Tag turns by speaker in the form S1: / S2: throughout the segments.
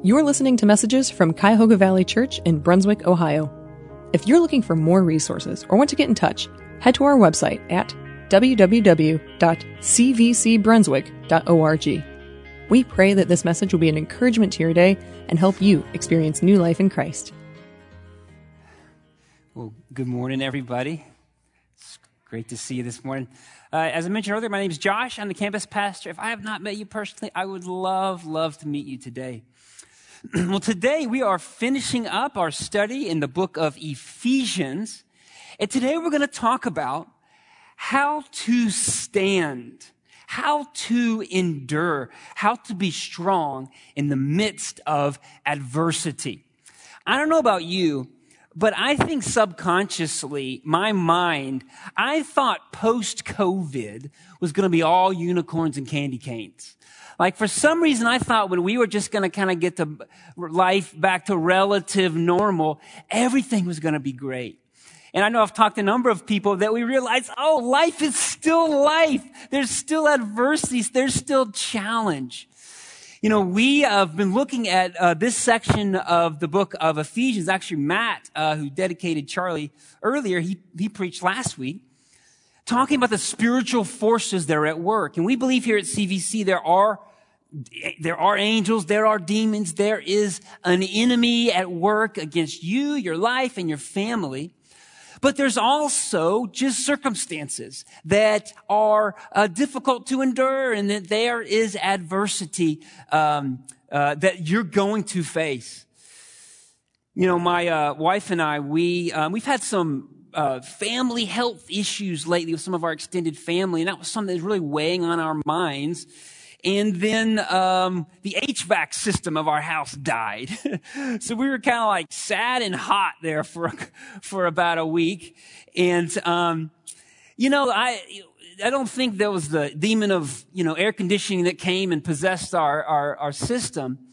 S1: You're listening to messages from Cuyahoga Valley Church in Brunswick, Ohio. If you're looking for more resources or want to get in touch, head to our website at www.cvcbrunswick.org. We pray that this message will be an encouragement to your day and help you experience new life in Christ.
S2: Well, good morning, everybody. It's great to see you this morning. Uh, as I mentioned earlier, my name is Josh. I'm the campus pastor. If I have not met you personally, I would love, love to meet you today. well, today we are finishing up our study in the book of Ephesians. And today we're going to talk about how to stand, how to endure, how to be strong in the midst of adversity. I don't know about you, but I think subconsciously, my mind, I thought post COVID was going to be all unicorns and candy canes. Like for some reason, I thought when we were just going to kind of get to life back to relative normal, everything was going to be great. And I know I've talked to a number of people that we realize, oh, life is still life. There's still adversities. There's still challenge. You know, we have been looking at uh, this section of the book of Ephesians. Actually, Matt, uh, who dedicated Charlie earlier, he, he preached last week, talking about the spiritual forces that are at work. And we believe here at CVC there are there are angels, there are demons, there is an enemy at work against you, your life, and your family. But there's also just circumstances that are uh, difficult to endure and that there is adversity um, uh, that you're going to face. You know, my uh, wife and I, we, um, we've had some uh, family health issues lately with some of our extended family, and that was something that's really weighing on our minds. And then um, the HVAC system of our house died. so we were kind of like sad and hot there for for about a week. And um, you know, I I don't think there was the demon of you know air conditioning that came and possessed our our, our system.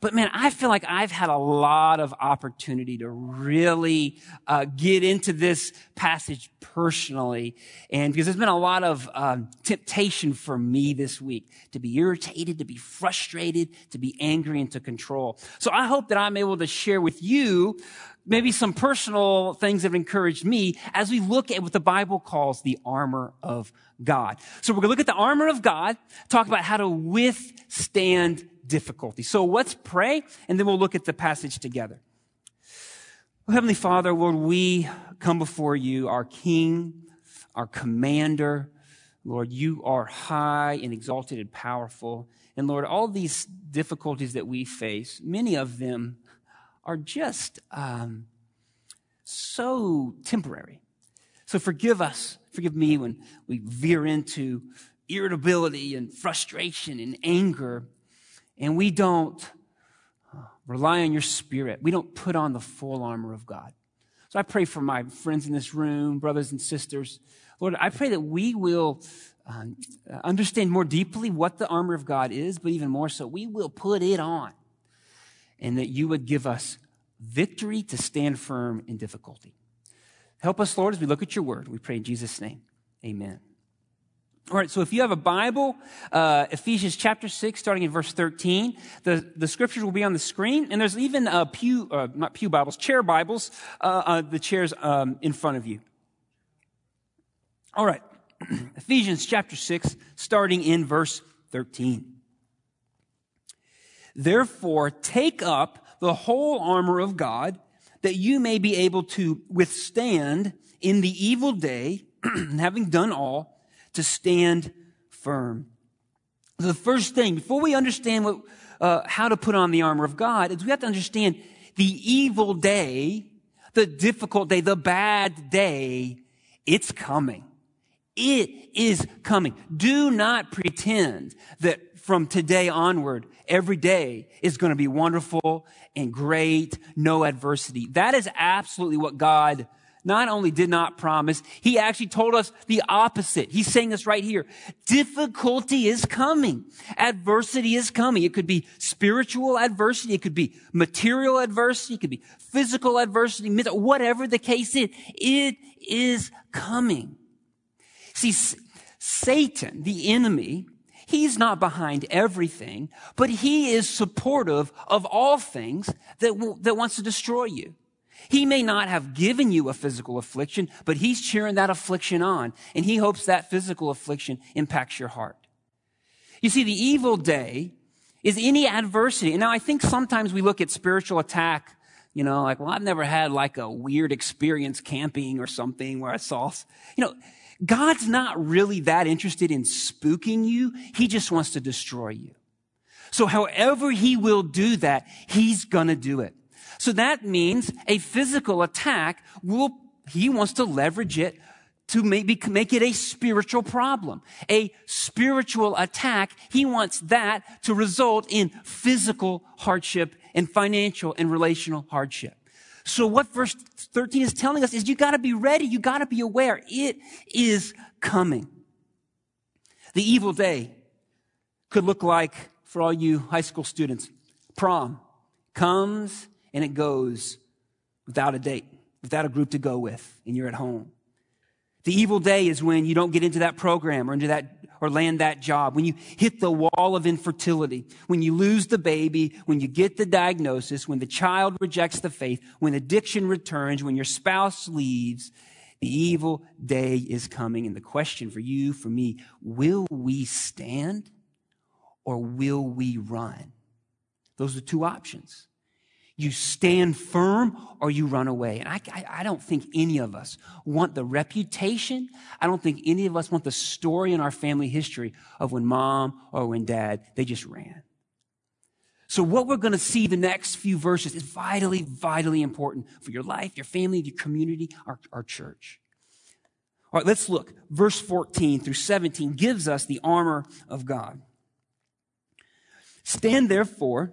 S2: But man, I feel like I've had a lot of opportunity to really uh, get into this passage personally, and because there's been a lot of um, temptation for me this week to be irritated, to be frustrated, to be angry, and to control. So I hope that I'm able to share with you maybe some personal things that have encouraged me as we look at what the Bible calls the armor of God. So we're going to look at the armor of God, talk about how to withstand difficulty. So let's pray and then we'll look at the passage together. Oh, Heavenly Father, Lord, we come before you, our King, our Commander. Lord, you are high and exalted and powerful. And Lord, all these difficulties that we face, many of them are just um, so temporary. So forgive us, forgive me when we veer into irritability and frustration and anger and we don't uh, rely on your spirit. We don't put on the full armor of God. So I pray for my friends in this room, brothers and sisters. Lord, I pray that we will uh, understand more deeply what the armor of God is, but even more so, we will put it on. And that you would give us victory to stand firm in difficulty. Help us, Lord, as we look at your word. We pray in Jesus' name. Amen. All right, so if you have a Bible, uh, Ephesians chapter 6, starting in verse 13, the, the scriptures will be on the screen, and there's even uh, pew, uh, not pew Bibles, chair Bibles, uh, uh, the chairs um, in front of you. All right, Ephesians chapter 6, starting in verse 13. Therefore, take up the whole armor of God, that you may be able to withstand in the evil day, having done all, to stand firm. The first thing, before we understand what, uh, how to put on the armor of God, is we have to understand the evil day, the difficult day, the bad day, it's coming. It is coming. Do not pretend that from today onward, every day is going to be wonderful and great, no adversity. That is absolutely what God not only did not promise, he actually told us the opposite. He's saying this right here. Difficulty is coming. Adversity is coming. It could be spiritual adversity. It could be material adversity. It could be physical adversity, whatever the case is. It is coming. See, Satan, the enemy, He's not behind everything, but he is supportive of all things that, w- that wants to destroy you. He may not have given you a physical affliction, but he's cheering that affliction on, and he hopes that physical affliction impacts your heart. You see, the evil day is any adversity. And now I think sometimes we look at spiritual attack, you know, like, well, I've never had like a weird experience camping or something where I saw, you know, God's not really that interested in spooking you. He just wants to destroy you. So however he will do that, he's gonna do it. So that means a physical attack will, he wants to leverage it to maybe make it a spiritual problem. A spiritual attack, he wants that to result in physical hardship and financial and relational hardship. So what verse 13 is telling us is you gotta be ready. You gotta be aware. It is coming. The evil day could look like, for all you high school students, prom comes and it goes without a date, without a group to go with, and you're at home. The evil day is when you don't get into that program or into that or land that job, when you hit the wall of infertility, when you lose the baby, when you get the diagnosis, when the child rejects the faith, when addiction returns, when your spouse leaves, the evil day is coming. And the question for you, for me, will we stand or will we run? Those are two options. You stand firm or you run away. And I, I, I, don't think any of us want the reputation. I don't think any of us want the story in our family history of when mom or when dad, they just ran. So what we're going to see the next few verses is vitally, vitally important for your life, your family, your community, our, our church. All right, let's look. Verse 14 through 17 gives us the armor of God. Stand therefore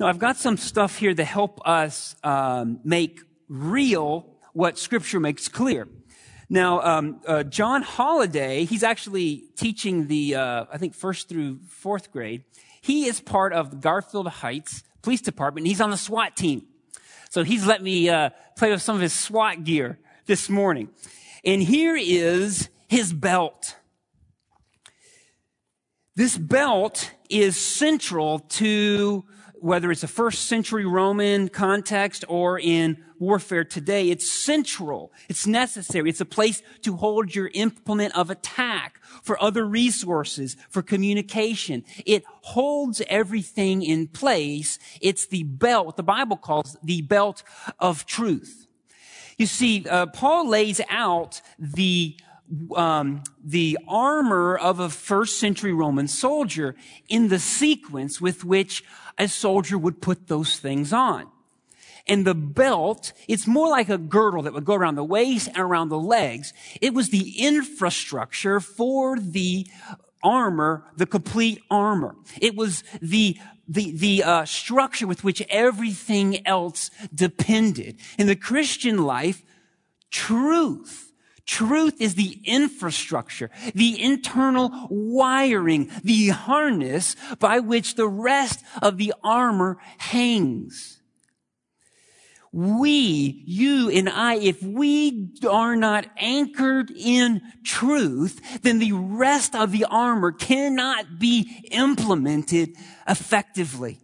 S2: Now, I've got some stuff here to help us um, make real what Scripture makes clear. Now, um, uh, John Holiday, he's actually teaching the, uh, I think, first through fourth grade. He is part of the Garfield Heights Police Department. He's on the SWAT team. So he's let me uh, play with some of his SWAT gear this morning. And here is his belt. This belt is central to whether it's a first century Roman context or in warfare today, it's central. It's necessary. It's a place to hold your implement of attack for other resources, for communication. It holds everything in place. It's the belt, the Bible calls the belt of truth. You see, uh, Paul lays out the um, the armor of a first century Roman soldier in the sequence with which a soldier would put those things on. And the belt, it's more like a girdle that would go around the waist and around the legs. It was the infrastructure for the armor, the complete armor. It was the the, the uh, structure with which everything else depended. In the Christian life, truth Truth is the infrastructure, the internal wiring, the harness by which the rest of the armor hangs. We, you and I, if we are not anchored in truth, then the rest of the armor cannot be implemented effectively.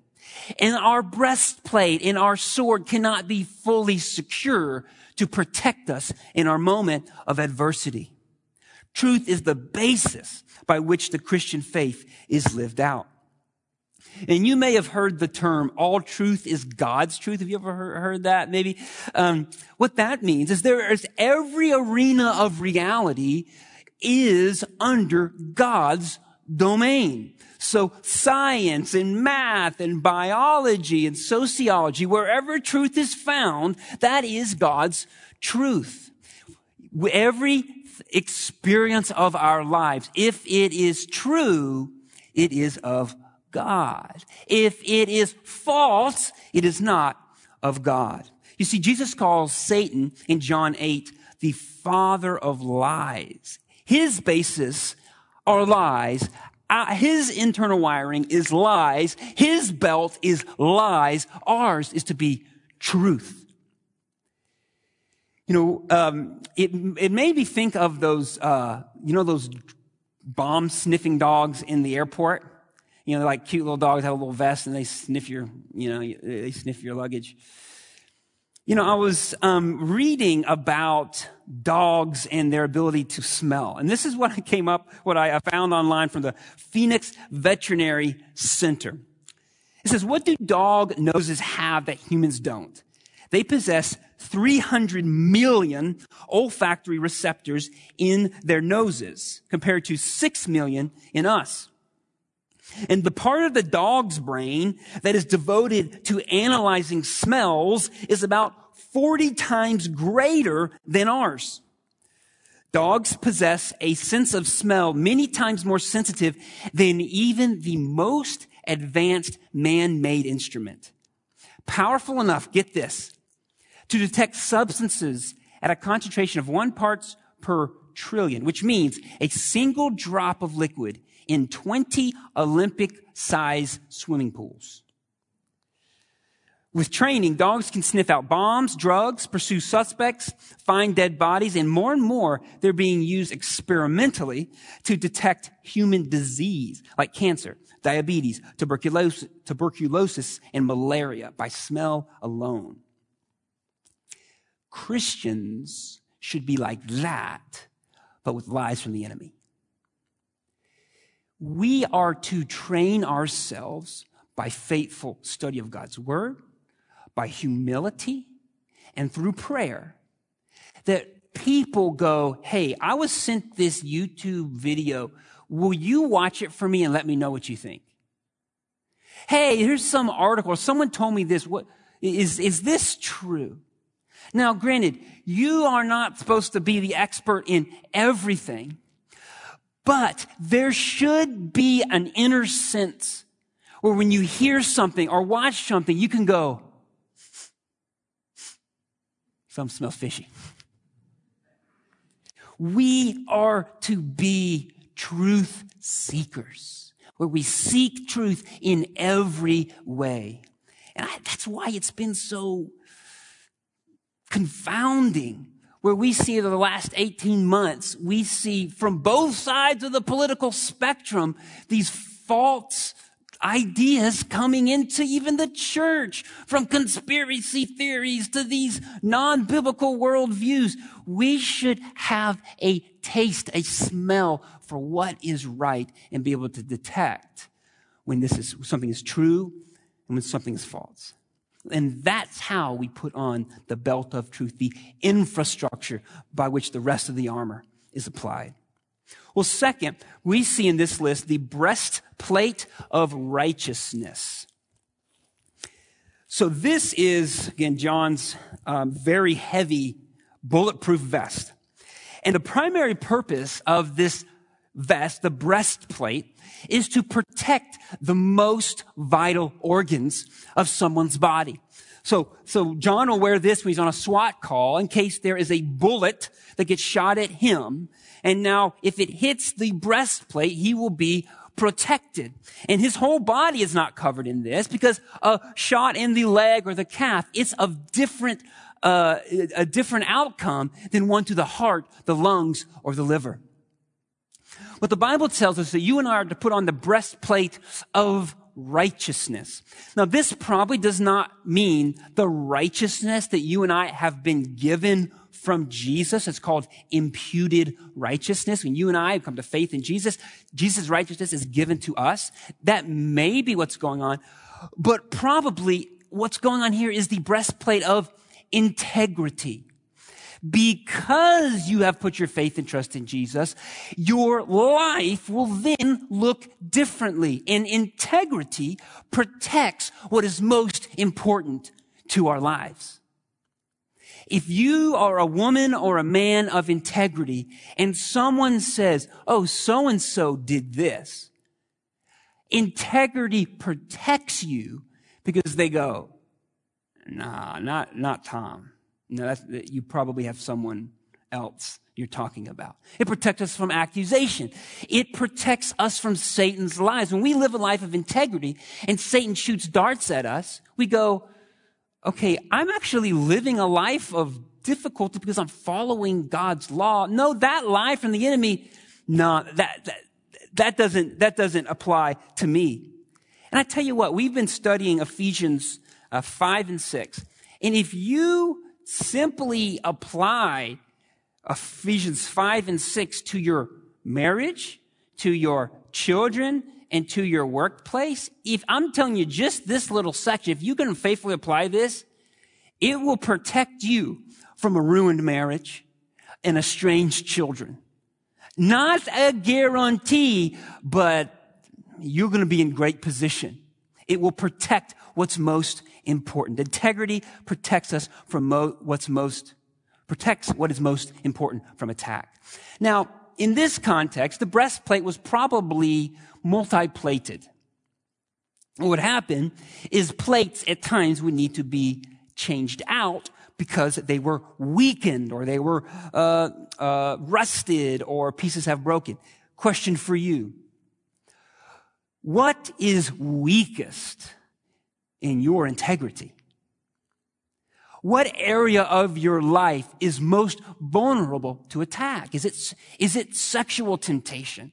S2: And our breastplate and our sword cannot be fully secure to protect us in our moment of adversity. Truth is the basis by which the Christian faith is lived out. And you may have heard the term, all truth is God's truth. Have you ever heard that? Maybe. Um, what that means is there is every arena of reality is under God's domain. So science and math and biology and sociology, wherever truth is found, that is God's truth. Every experience of our lives, if it is true, it is of God. If it is false, it is not of God. You see, Jesus calls Satan in John 8 the father of lies. His basis are lies. Uh, his internal wiring is lies. His belt is lies. Ours is to be truth. You know, um, it, it made me think of those, uh, you know, those bomb sniffing dogs in the airport. You know, like cute little dogs have a little vest and they sniff your, you know, they sniff your luggage. You know, I was um, reading about dogs and their ability to smell, and this is what I came up, what I found online from the Phoenix Veterinary Center. It says, "What do dog noses have that humans don't? They possess 300 million olfactory receptors in their noses, compared to 6 million in us." And the part of the dog's brain that is devoted to analyzing smells is about 40 times greater than ours. Dogs possess a sense of smell many times more sensitive than even the most advanced man-made instrument. Powerful enough, get this, to detect substances at a concentration of one parts per trillion, which means a single drop of liquid in 20 Olympic size swimming pools. With training, dogs can sniff out bombs, drugs, pursue suspects, find dead bodies, and more and more, they're being used experimentally to detect human disease like cancer, diabetes, tuberculosis, tuberculosis, and malaria by smell alone. Christians should be like that, but with lies from the enemy. We are to train ourselves by faithful study of God's word, by humility, and through prayer. That people go, Hey, I was sent this YouTube video. Will you watch it for me and let me know what you think? Hey, here's some article. Someone told me this. What is, is this true? Now, granted, you are not supposed to be the expert in everything, but there should be an inner sense where when you hear something or watch something, you can go, some smell fishy. We are to be truth seekers, where we seek truth in every way. And I, that's why it's been so confounding where we see the last 18 months, we see from both sides of the political spectrum these false ideas coming into even the church from conspiracy theories to these non-biblical worldviews. We should have a taste, a smell for what is right and be able to detect when this is, something is true and when something is false. And that's how we put on the belt of truth, the infrastructure by which the rest of the armor is applied. Well, second, we see in this list the breastplate of righteousness. So this is, again, John's um, very heavy bulletproof vest. And the primary purpose of this vest, the breastplate, is to protect the most vital organs of someone's body. So, so John will wear this when he's on a SWAT call in case there is a bullet that gets shot at him. And now if it hits the breastplate, he will be protected. And his whole body is not covered in this because a shot in the leg or the calf, it's of different, uh, a different outcome than one to the heart, the lungs, or the liver. But the Bible tells us that you and I are to put on the breastplate of righteousness. Now, this probably does not mean the righteousness that you and I have been given from Jesus. It's called imputed righteousness. When you and I come to faith in Jesus, Jesus' righteousness is given to us. That may be what's going on, but probably what's going on here is the breastplate of integrity because you have put your faith and trust in Jesus, your life will then look differently. And integrity protects what is most important to our lives. If you are a woman or a man of integrity and someone says, oh, so and so did this, Integrity protects you because they go, nah, not, not Tom. No, you probably have someone else you're talking about. It protects us from accusation. It protects us from Satan's lies. When we live a life of integrity and Satan shoots darts at us, we go, okay, I'm actually living a life of difficulty because I'm following God's law. No, that lie from the enemy, no, that, that, that doesn't, that doesn't apply to me. And I tell you what, we've been studying Ephesians uh, 5 and 6. And if you simply apply Ephesians 5 and 6 to your marriage, to your children, and to your workplace, if I'm telling you just this little section, if you can faithfully apply this, it will protect you from a ruined marriage and estranged children. Not a guarantee, but you're going to be in great position. It will protect what's most important. Integrity protects us from mo- what's most, protects what is most important from attack. Now, in this context, the breastplate was probably multi-plated. What would happen is plates at times would need to be changed out because they were weakened or they were uh, uh, rusted or pieces have broken. Question for you. What is weakest in your integrity? What area of your life is most vulnerable to attack? Is it, is it sexual temptation?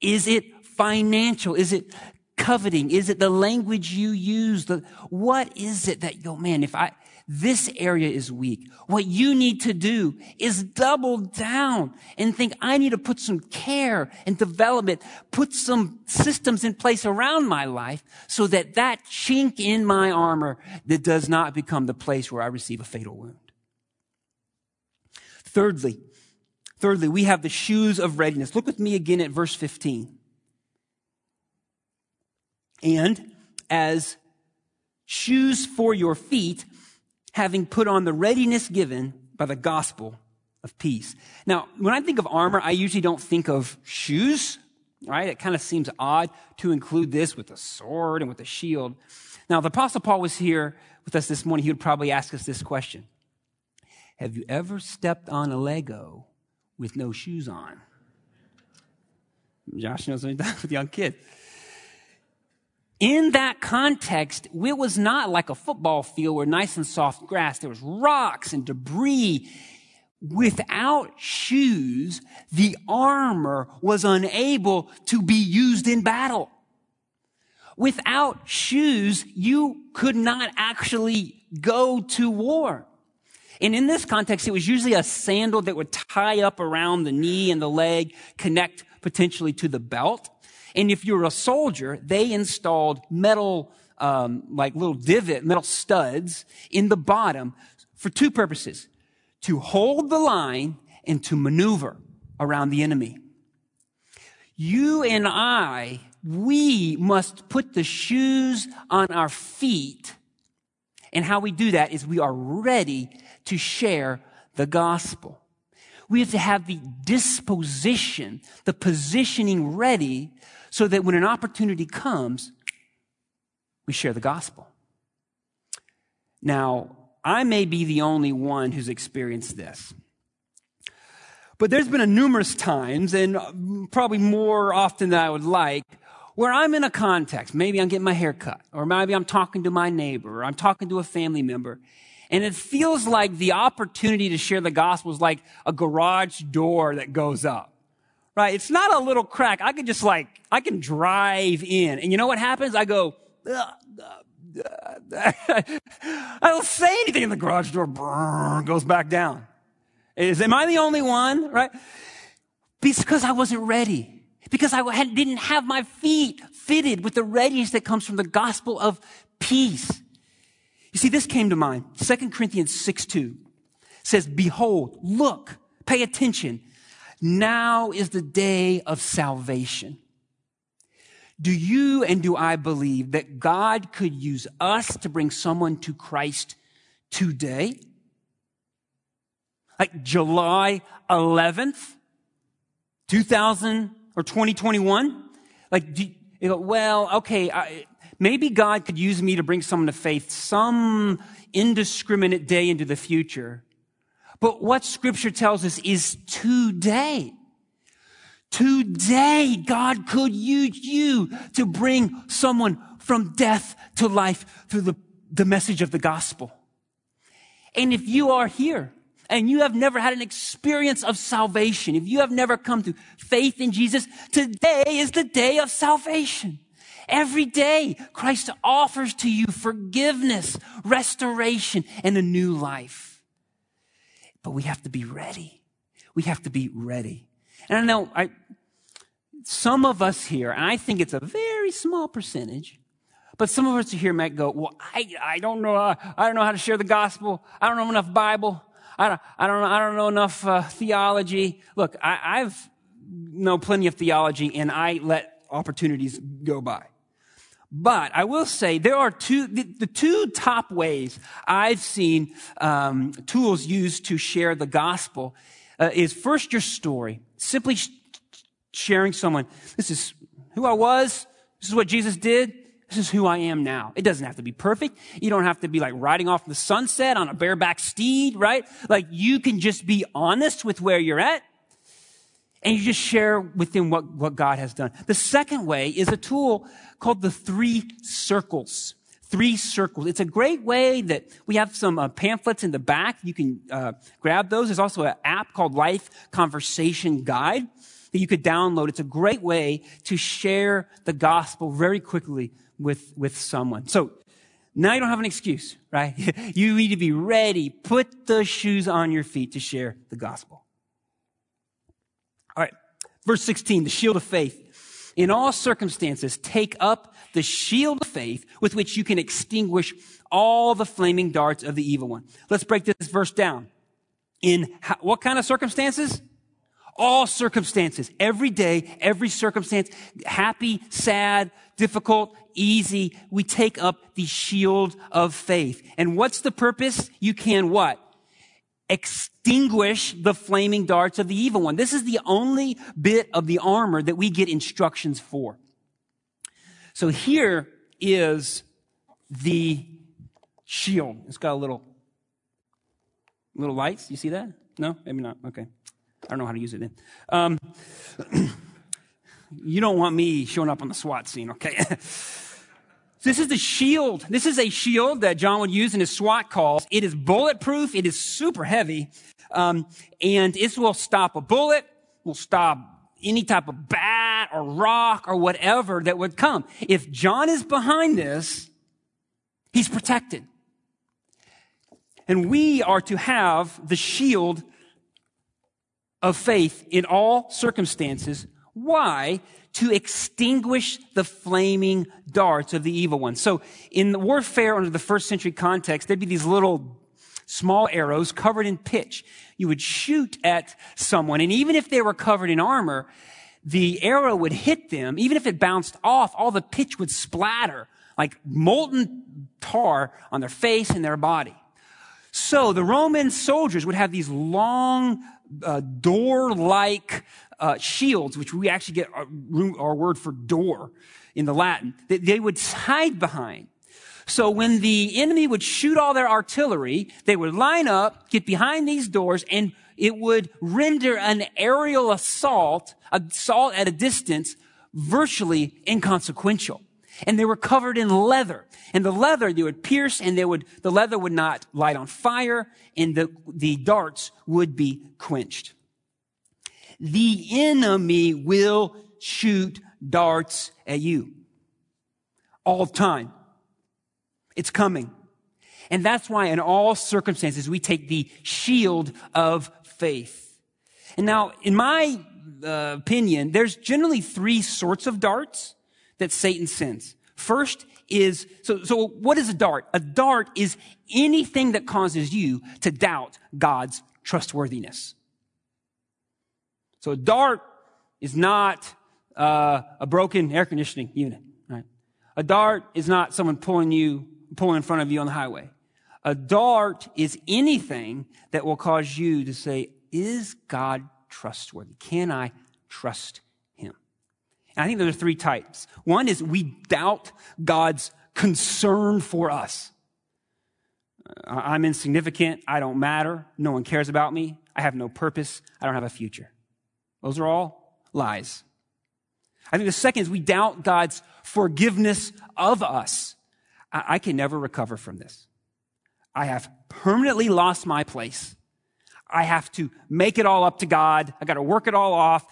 S2: Is it financial? Is it coveting? Is it the language you use? The, what is it that go, man, if I, this area is weak. What you need to do is double down and think, I need to put some care and development, put some systems in place around my life so that that chink in my armor that does not become the place where I receive a fatal wound. Thirdly, thirdly, we have the shoes of readiness. Look with me again at verse 15. And as shoes for your feet, having put on the readiness given by the gospel of peace. Now, when I think of armor, I usually don't think of shoes, right? It kind of seems odd to include this with a sword and with a shield. Now, the apostle Paul was here with us this morning, he would probably ask us this question. Have you ever stepped on a Lego with no shoes on? Josh knows what he's done with young kids in that context, it was not like a football field where nice and soft grass. There was rocks and debris. Without shoes, the armor was unable to be used in battle. Without shoes, you could not actually go to war. And in this context, it was usually a sandal that would tie up around the knee and the leg, connect potentially to the belt. And if you're a soldier, they installed metal, um, like little divot, metal studs in the bottom for two purposes. To hold the line and to maneuver around the enemy. You and I, we must put the shoes on our feet. And how we do that is we are ready to share the gospel. We have to have the disposition, the positioning ready so that when an opportunity comes, we share the gospel. Now, I may be the only one who's experienced this. But there's been a numerous times, and probably more often than I would like, where I'm in a context. Maybe I'm getting my hair cut, or maybe I'm talking to my neighbor, or I'm talking to a family member. And it feels like the opportunity to share the gospel is like a garage door that goes up right? It's not a little crack. I can just like, I can drive in. And you know what happens? I go, I don't say anything in the garage door, brrr, goes back down. Is, am I the only one, right? Because I wasn't ready. Because I had, didn't have my feet fitted with the readiness that comes from the gospel of peace. You see, this came to mind. 2 Corinthians 6 2 says, Behold, look, pay attention. Now is the day of salvation. Do you and do I believe that God could use us to bring someone to Christ today? Like July 11th, 2000 or 2021? Like, do, You well, okay, I, maybe God could use me to bring someone to faith some indiscriminate day into the future. But what scripture tells us is today. Today, God could use you to bring someone from death to life through the, the message of the gospel. And if you are here and you have never had an experience of salvation, if you have never come to faith in Jesus, today is the day of salvation. Every day, Christ offers to you forgiveness, restoration, and a new life. But we have to be ready. We have to be ready. And I know I, some of us here, and I think it's a very small percentage, but some of us here might go, well, I, I don't know, uh, I don't know how to share the gospel. I don't know enough Bible. I don't, I don't know, I don't know enough uh, theology. Look, I, I've know plenty of theology and I let opportunities go by. But I will say there are two, the, the two top ways I've seen um, tools used to share the gospel uh, is first your story, simply sh- sharing someone. This is who I was. This is what Jesus did. This is who I am now. It doesn't have to be perfect. You don't have to be like riding off the sunset on a bareback steed, right? Like you can just be honest with where you're at and you just share with them what, what God has done. The second way is a tool called the three circles. Three circles. It's a great way that we have some uh, pamphlets in the back. You can uh, grab those. There's also an app called Life Conversation Guide that you could download. It's a great way to share the gospel very quickly with, with someone. So now you don't have an excuse, right? you need to be ready. Put the shoes on your feet to share the gospel. Verse 16, the shield of faith. In all circumstances, take up the shield of faith with which you can extinguish all the flaming darts of the evil one. Let's break this verse down. In how, what kind of circumstances? All circumstances. Every day, every circumstance, happy, sad, difficult, easy, we take up the shield of faith. And what's the purpose? You can what? Extinguish the flaming darts of the evil one. This is the only bit of the armor that we get instructions for. So here is the shield. It's got a little, little lights. You see that? No? Maybe not. Okay. I don't know how to use it then. Um, you don't want me showing up on the SWAT scene, okay? This is the shield. This is a shield that John would use in his SWAT calls. It is bulletproof. It is super heavy. Um, and it will stop a bullet, will stop any type of bat or rock or whatever that would come. If John is behind this, he's protected. And we are to have the shield of faith in all circumstances. Why? To extinguish the flaming darts of the evil one. So in the warfare under the first century context, there'd be these little small arrows covered in pitch. You would shoot at someone, and even if they were covered in armor, the arrow would hit them. Even if it bounced off, all the pitch would splatter like molten tar on their face and their body. So the Roman soldiers would have these long, uh, door-like uh, shields, which we actually get our, our word for door in the Latin, that they would hide behind. So when the enemy would shoot all their artillery, they would line up, get behind these doors, and it would render an aerial assault, assault at a distance, virtually inconsequential. And they were covered in leather. And the leather, they would pierce and they would, the leather would not light on fire and the, the darts would be quenched the enemy will shoot darts at you all the time. It's coming. And that's why in all circumstances we take the shield of faith. And now, in my uh, opinion, there's generally three sorts of darts that Satan sends. First is, so, so what is a dart? A dart is anything that causes you to doubt God's trustworthiness. So a dart is not uh, a broken air conditioning unit. Right? A dart is not someone pulling you, pulling in front of you on the highway. A dart is anything that will cause you to say, "Is God trustworthy? Can I trust Him?" And I think there are three types. One is we doubt God's concern for us. Uh, I'm insignificant. I don't matter. No one cares about me. I have no purpose. I don't have a future. Those are all lies. I think the second is we doubt God's forgiveness of us. I, I can never recover from this. I have permanently lost my place. I have to make it all up to God. I got to work it all off.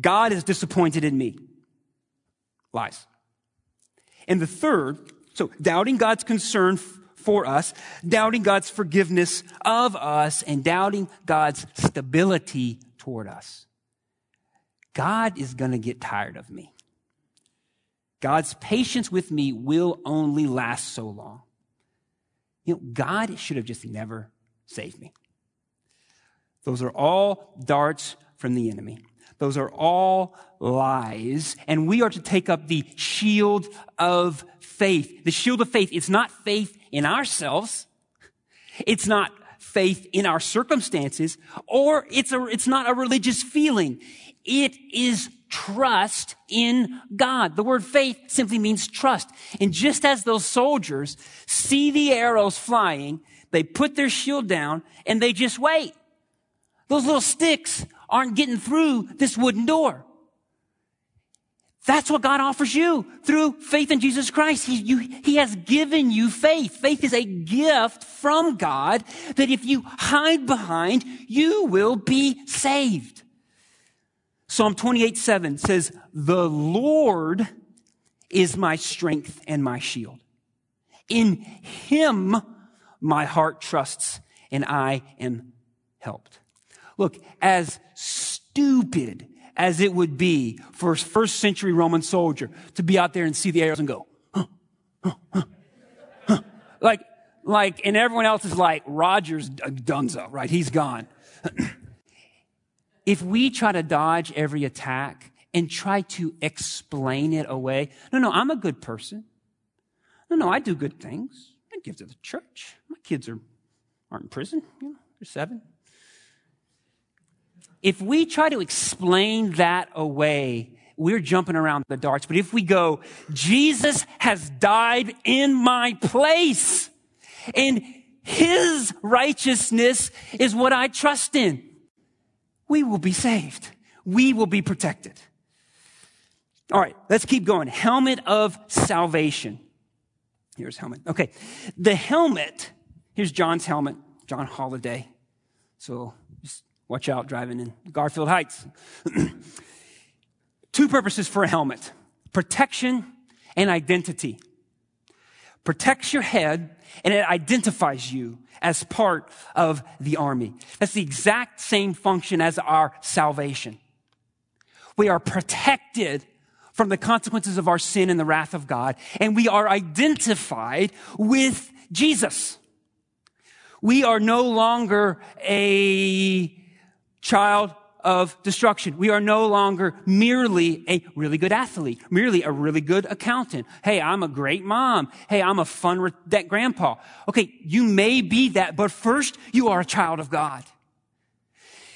S2: God is disappointed in me. Lies. And the third, so doubting God's concern for us, doubting God's forgiveness of us, and doubting God's stability toward us. God is going to get tired of me. God's patience with me will only last so long. You know, God should have just never saved me. Those are all darts from the enemy. Those are all lies. And we are to take up the shield of faith. The shield of faith, it's not faith in ourselves. It's not faith in our circumstances, or it's a, it's not a religious feeling. It is trust in God. The word faith simply means trust. And just as those soldiers see the arrows flying, they put their shield down and they just wait. Those little sticks aren't getting through this wooden door. That's what God offers you through faith in Jesus Christ. He, you, he has given you faith. Faith is a gift from God that if you hide behind, you will be saved. Psalm 28 7 says, The Lord is my strength and my shield. In him my heart trusts and I am helped. Look, as stupid as it would be for a first century Roman soldier to be out there and see the arrows and go, huh, huh, huh, like, like, and everyone else is like, Roger's dunzo, right? He's gone. if we try to dodge every attack and try to explain it away, no, no, I'm a good person. No, no, I do good things. I give to the church. My kids are, aren't in prison. You know, they're seven if we try to explain that away, we're jumping around the darts. But if we go, Jesus has died in my place and his righteousness is what I trust in, we will be saved. We will be protected. All right, let's keep going. Helmet of salvation. Here's helmet. Okay. The helmet, here's John's helmet, John Holiday. So just Watch out driving in Garfield Heights. Two purposes for a helmet protection and identity. Protects your head and it identifies you as part of the army. That's the exact same function as our salvation. We are protected from the consequences of our sin and the wrath of God, and we are identified with Jesus. We are no longer a child of destruction. We are no longer merely a really good athlete, merely a really good accountant. Hey, I'm a great mom. Hey, I'm a fun re- that grandpa. Okay, you may be that, but first you are a child of God.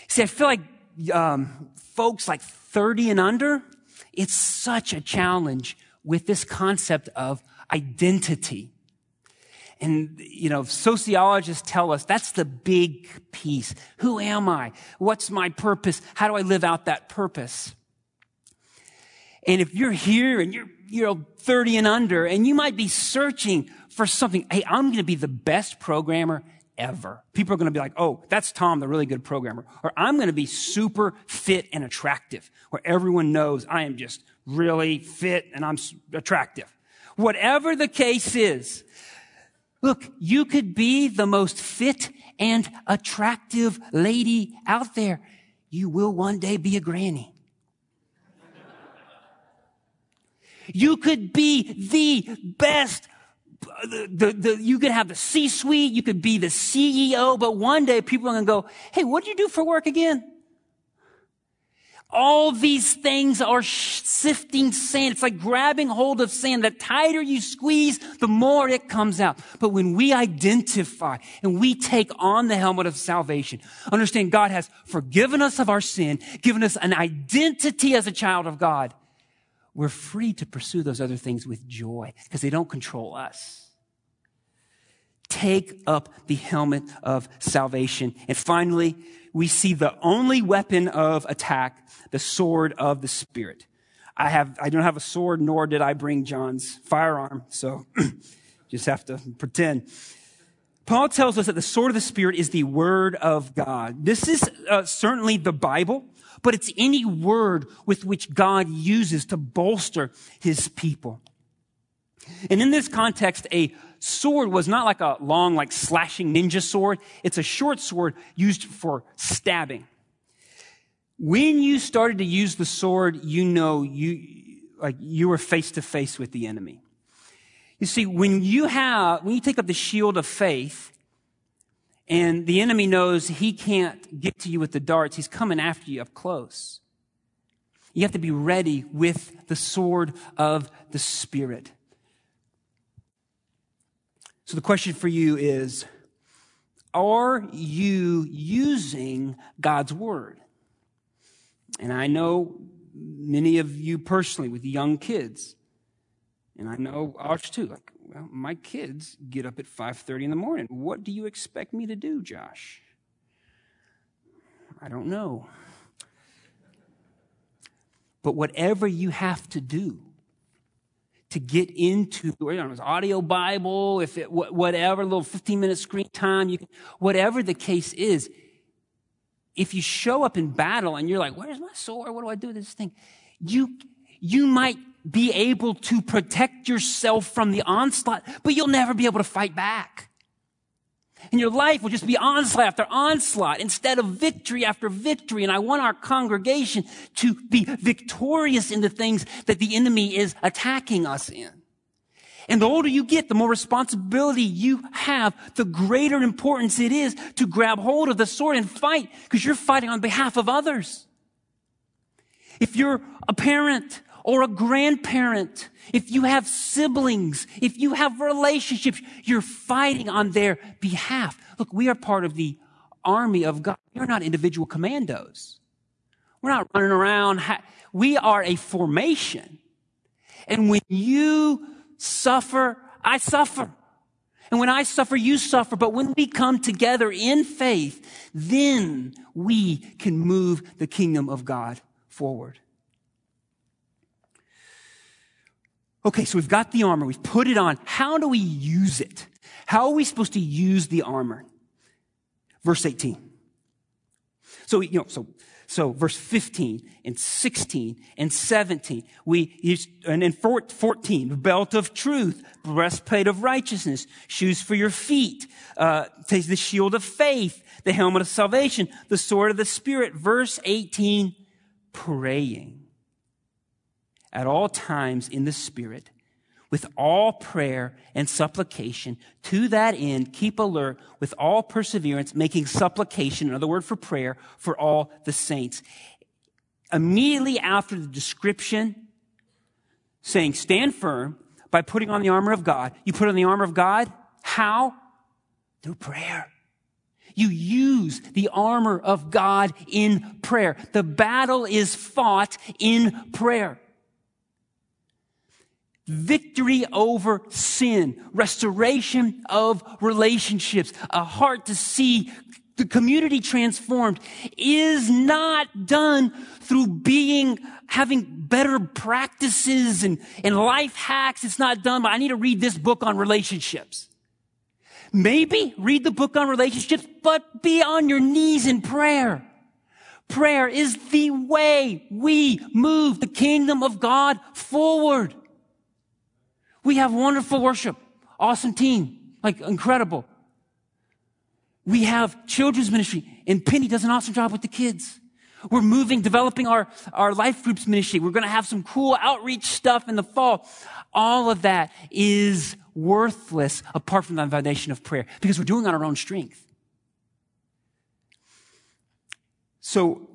S2: See, I feel like um, folks like 30 and under, it's such a challenge with this concept of identity. And, you know, sociologists tell us that's the big piece. Who am I? What's my purpose? How do I live out that purpose? And if you're here and you're, you're 30 and under and you might be searching for something, hey, I'm going to be the best programmer ever. People are going to be like, oh, that's Tom, the really good programmer. Or I'm going to be super fit and attractive, where everyone knows I am just really fit and I'm attractive. Whatever the case is, Look, you could be the most fit and attractive lady out there. You will one day be a granny. You could be the best. The, the, the, you could have the C-suite. You could be the CEO, but one day people are going to go, Hey, what do you do for work again? All these things are sifting sand. It's like grabbing hold of sand. The tighter you squeeze, the more it comes out. But when we identify and we take on the helmet of salvation, understand God has forgiven us of our sin, given us an identity as a child of God. we're free to pursue those other things with joy because they don't control us. Take up the helmet of salvation. And finally, we see the only weapon of attack, the sword of the Spirit. I have, I don't have a sword, nor did I bring John's firearm, so just have to pretend. Paul tells us that the sword of the Spirit is the Word of God. This is uh, certainly the Bible, but it's any word with which God uses to bolster His people. And in this context, a sword was not like a long, like slashing ninja sword. It's a short sword used for stabbing. When you started to use the sword, you know you, like you were face to face with the enemy. You see, when you have, when you take up the shield of faith, and the enemy knows he can't get to you with the darts, he's coming after you up close. You have to be ready with the sword of the Spirit. So the question for you is Are you using God's word? And I know many of you personally with young kids, and I know ours too. Like, well, my kids get up at 5:30 in the morning. What do you expect me to do, Josh? I don't know. But whatever you have to do, to get into you know, audio Bible, if it, whatever, little 15 minute screen time, you can, whatever the case is, if you show up in battle and you're like, where's my sword? What do I do with this thing? You, you might be able to protect yourself from the onslaught, but you'll never be able to fight back. And your life will just be onslaught after onslaught instead of victory after victory. And I want our congregation to be victorious in the things that the enemy is attacking us in. And the older you get, the more responsibility you have, the greater importance it is to grab hold of the sword and fight because you're fighting on behalf of others. If you're a parent or a grandparent, if you have siblings, if you have relationships, you're fighting on their behalf. Look, we are part of the army of God. We're not individual commandos. We're not running around. We are a formation. And when you suffer, I suffer. And when I suffer, you suffer. But when we come together in faith, then we can move the kingdom of God forward. Okay, so we've got the armor, we've put it on. How do we use it? How are we supposed to use the armor? Verse 18. So, you know, so, so verse 15 and 16 and 17, we use, and then 14, belt of truth, breastplate of righteousness, shoes for your feet, uh, the shield of faith, the helmet of salvation, the sword of the spirit. Verse 18, praying at all times in the Spirit, with all prayer and supplication. To that end, keep alert with all perseverance, making supplication, another word for prayer, for all the saints. Immediately after the description, saying, stand firm by putting on the armor of God. You put on the armor of God. How? Through prayer. You use the armor of God in prayer. The battle is fought in prayer victory over sin, restoration of relationships, a heart to see the community transformed is not done through being, having better practices and, and life hacks. It's not done by, I need to read this book on relationships. Maybe read the book on relationships, but be on your knees in prayer. Prayer is the way we move the kingdom of God forward. We have wonderful worship. Awesome team. Like incredible. We have children's ministry and Penny does an awesome job with the kids. We're moving, developing our, our life groups ministry. We're going to have some cool outreach stuff in the fall. All of that is worthless apart from the foundation of prayer because we're doing on our own strength. So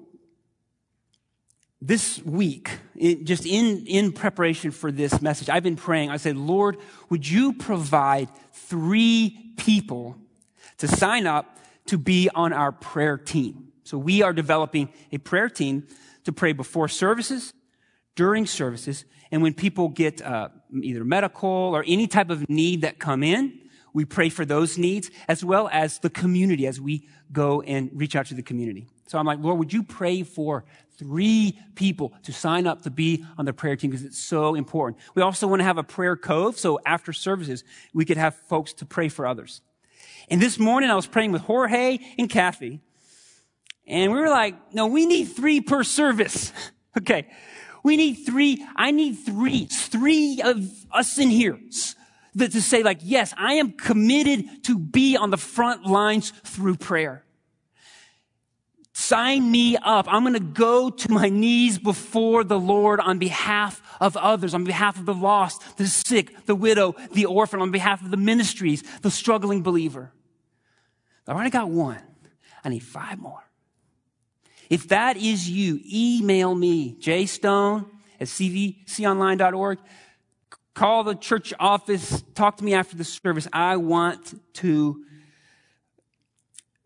S2: this week, it, just in, in preparation for this message, I've been praying. I said, Lord, would you provide three people to sign up to be on our prayer team? So we are developing a prayer team to pray before services, during services. And when people get uh, either medical or any type of need that come in, we pray for those needs as well as the community as we go and reach out to the community. So I'm like, Lord, would you pray for three people to sign up to be on the prayer team because it's so important. We also want to have a prayer cove. So after services, we could have folks to pray for others. And this morning I was praying with Jorge and Kathy. And we were like, no, we need three per service. okay. We need three. I need three. Three of us in here to say like, yes, I am committed to be on the front lines through prayer. Sign me up. I'm going to go to my knees before the Lord on behalf of others, on behalf of the lost, the sick, the widow, the orphan, on behalf of the ministries, the struggling believer. I already got one. I need five more. If that is you, email me, jstone at cvconline.org. Call the church office. Talk to me after the service. I want to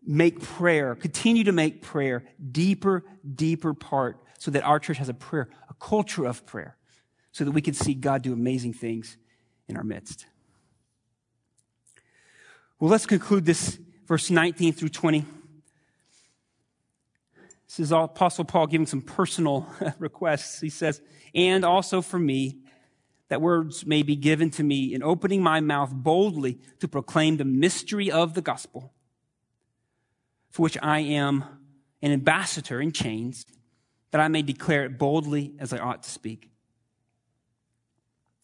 S2: make prayer, continue to make prayer deeper, deeper part so that our church has a prayer, a culture of prayer, so that we can see God do amazing things in our midst. Well, let's conclude this verse 19 through 20. This is Apostle Paul giving some personal requests. He says, and also for me, that words may be given to me in opening my mouth boldly to proclaim the mystery of the gospel for which I am an ambassador in chains, that I may declare it boldly as I ought to speak.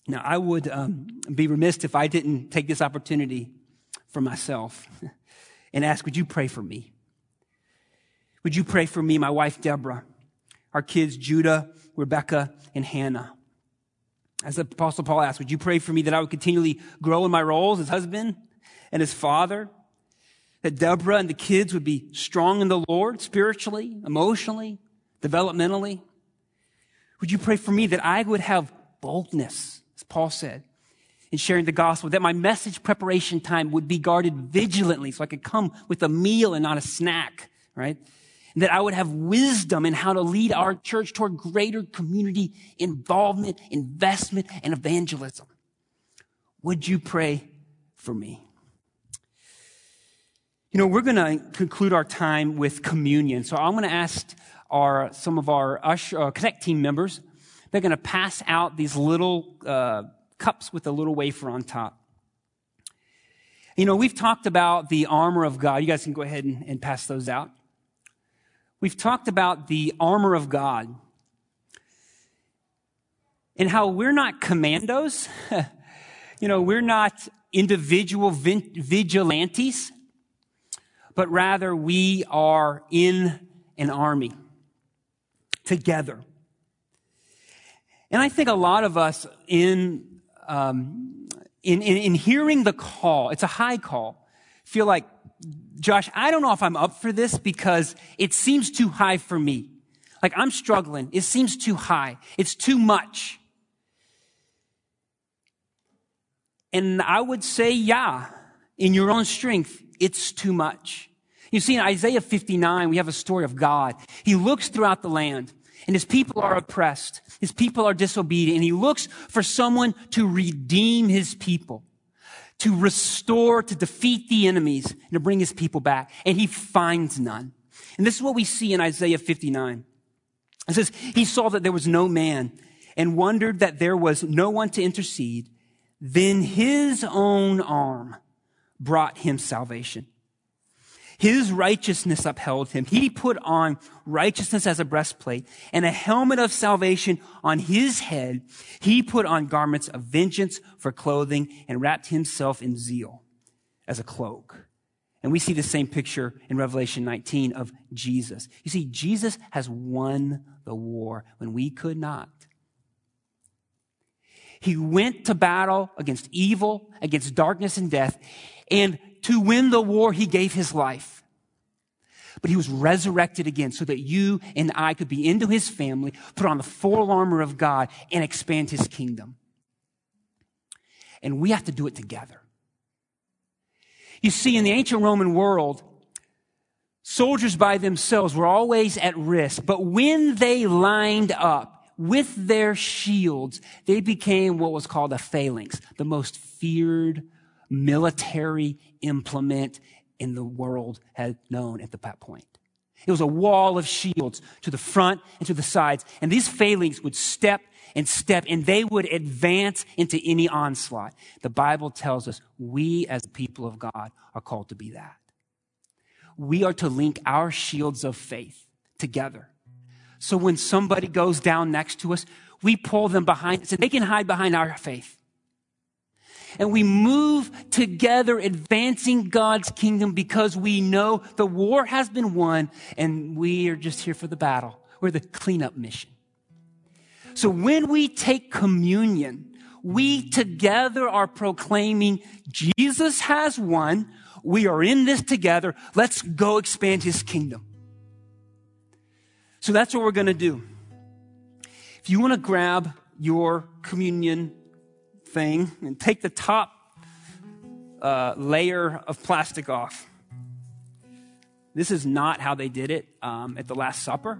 S2: Now, I would um, be remiss if I didn't take this opportunity for myself and ask, would you pray for me? Would you pray for me, my wife, Deborah, our kids, Judah, Rebecca, and Hannah? As the Apostle Paul asked, would you pray for me that I would continually grow in my roles as husband and as father? That Deborah and the kids would be strong in the Lord spiritually, emotionally, developmentally? Would you pray for me that I would have boldness, as Paul said, in sharing the gospel, that my message preparation time would be guarded vigilantly so I could come with a meal and not a snack, right? And that I would have wisdom in how to lead our church toward greater community involvement, investment, and evangelism. Would you pray for me? You know, we're going to conclude our time with communion. So I'm going to ask our, some of our usher, uh, Connect team members, they're going to pass out these little uh, cups with a little wafer on top. You know, we've talked about the armor of God. You guys can go ahead and, and pass those out. We've talked about the armor of God and how we're not commandos. you know, we're not individual vigilantes but rather we are in an army together. And I think a lot of us in, um, in, in, in hearing the call, it's a high call, feel like, Josh, I don't know if I'm up for this because it seems too high for me. Like I'm struggling. It seems too high. It's too much. And I would say, yeah, in your own strength, it's too much. You see, in Isaiah 59, we have a story of God. He looks throughout the land and his people are oppressed. His people are disobedient and he looks for someone to redeem his people, to restore, to defeat the enemies and to bring his people back. And he finds none. And this is what we see in Isaiah 59. It says, he saw that there was no man and wondered that there was no one to intercede. Then his own arm brought him salvation. His righteousness upheld him. He put on righteousness as a breastplate and a helmet of salvation on his head. He put on garments of vengeance for clothing and wrapped himself in zeal as a cloak. And we see the same picture in Revelation 19 of Jesus. You see, Jesus has won the war when we could not. He went to battle against evil, against darkness and death. And to win the war, he gave his life. But he was resurrected again so that you and I could be into his family, put on the full armor of God, and expand his kingdom. And we have to do it together. You see, in the ancient Roman world, soldiers by themselves were always at risk. But when they lined up, with their shields, they became what was called a phalanx, the most feared military implement in the world had known at that point. It was a wall of shields to the front and to the sides. And these phalanx would step and step and they would advance into any onslaught. The Bible tells us we as people of God are called to be that. We are to link our shields of faith together. So when somebody goes down next to us, we pull them behind us and they can hide behind our faith and we move together advancing God's kingdom because we know the war has been won and we are just here for the battle. We're the cleanup mission. So when we take communion, we together are proclaiming Jesus has won. We are in this together. Let's go expand his kingdom. So that's what we're going to do. If you want to grab your communion thing and take the top uh, layer of plastic off. This is not how they did it um, at the Last Supper,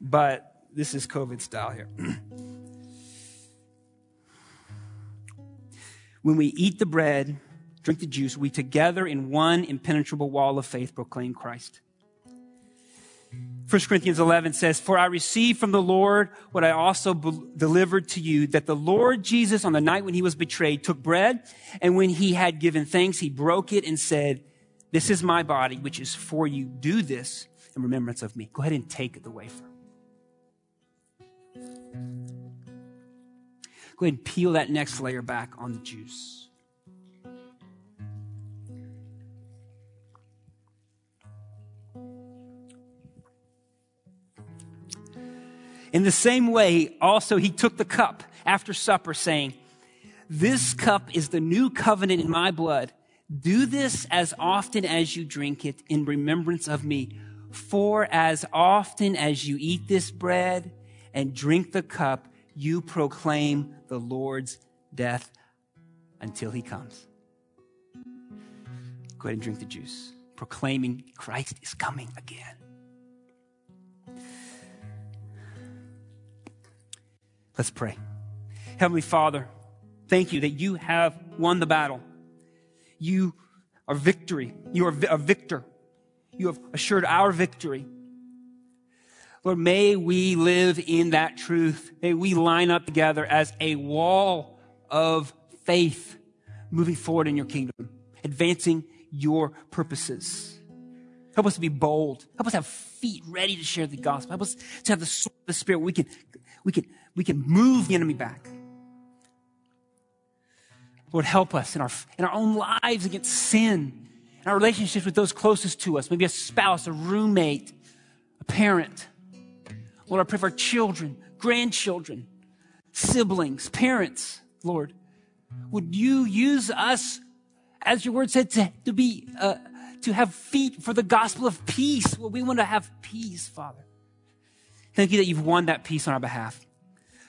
S2: but this is COVID style here. when we eat the bread, drink the juice, we together in one impenetrable wall of faith proclaim Christ. 1 Corinthians 11 says, For I received from the Lord what I also be- delivered to you, that the Lord Jesus, on the night when he was betrayed, took bread, and when he had given thanks, he broke it and said, This is my body, which is for you. Do this in remembrance of me. Go ahead and take the wafer. Go ahead and peel that next layer back on the juice. In the same way, also, he took the cup after supper, saying, This cup is the new covenant in my blood. Do this as often as you drink it in remembrance of me. For as often as you eat this bread and drink the cup, you proclaim the Lord's death until he comes. Go ahead and drink the juice, proclaiming Christ is coming again. Let's pray. Heavenly Father, thank you that you have won the battle. You are victory. You are a victor. You have assured our victory. Lord, may we live in that truth. May we line up together as a wall of faith moving forward in your kingdom, advancing your purposes. Help us to be bold. Help us have feet ready to share the gospel. Help us to have the sword of the Spirit. We can, we can we can move the enemy back. Lord, help us in our, in our own lives against sin, in our relationships with those closest to us, maybe a spouse, a roommate, a parent. Lord, I pray for our children, grandchildren, siblings, parents, Lord. Would you use us, as your word said, to, to be, uh, to have feet for the gospel of peace? Well, we want to have peace, Father. Thank you that you've won that peace on our behalf.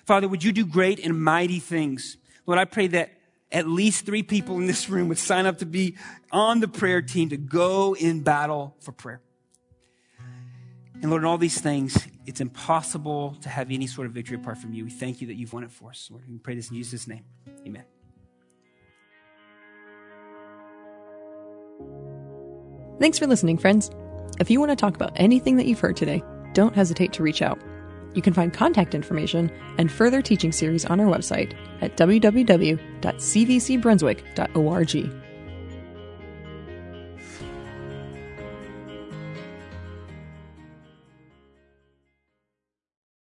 S2: Father, would you do great and mighty things? Lord, I pray that at least three people in this room would sign up to be on the prayer team to go in battle for prayer. And Lord, in all these things, it's impossible to have any sort of victory apart from you. We thank you that you've won it for us. Lord, we pray this in Jesus' name. Amen.
S1: Thanks for listening, friends. If you want to talk about anything that you've heard today, don't hesitate to reach out. You can find contact information and further teaching series on our website at www.cvcbrunswick.org.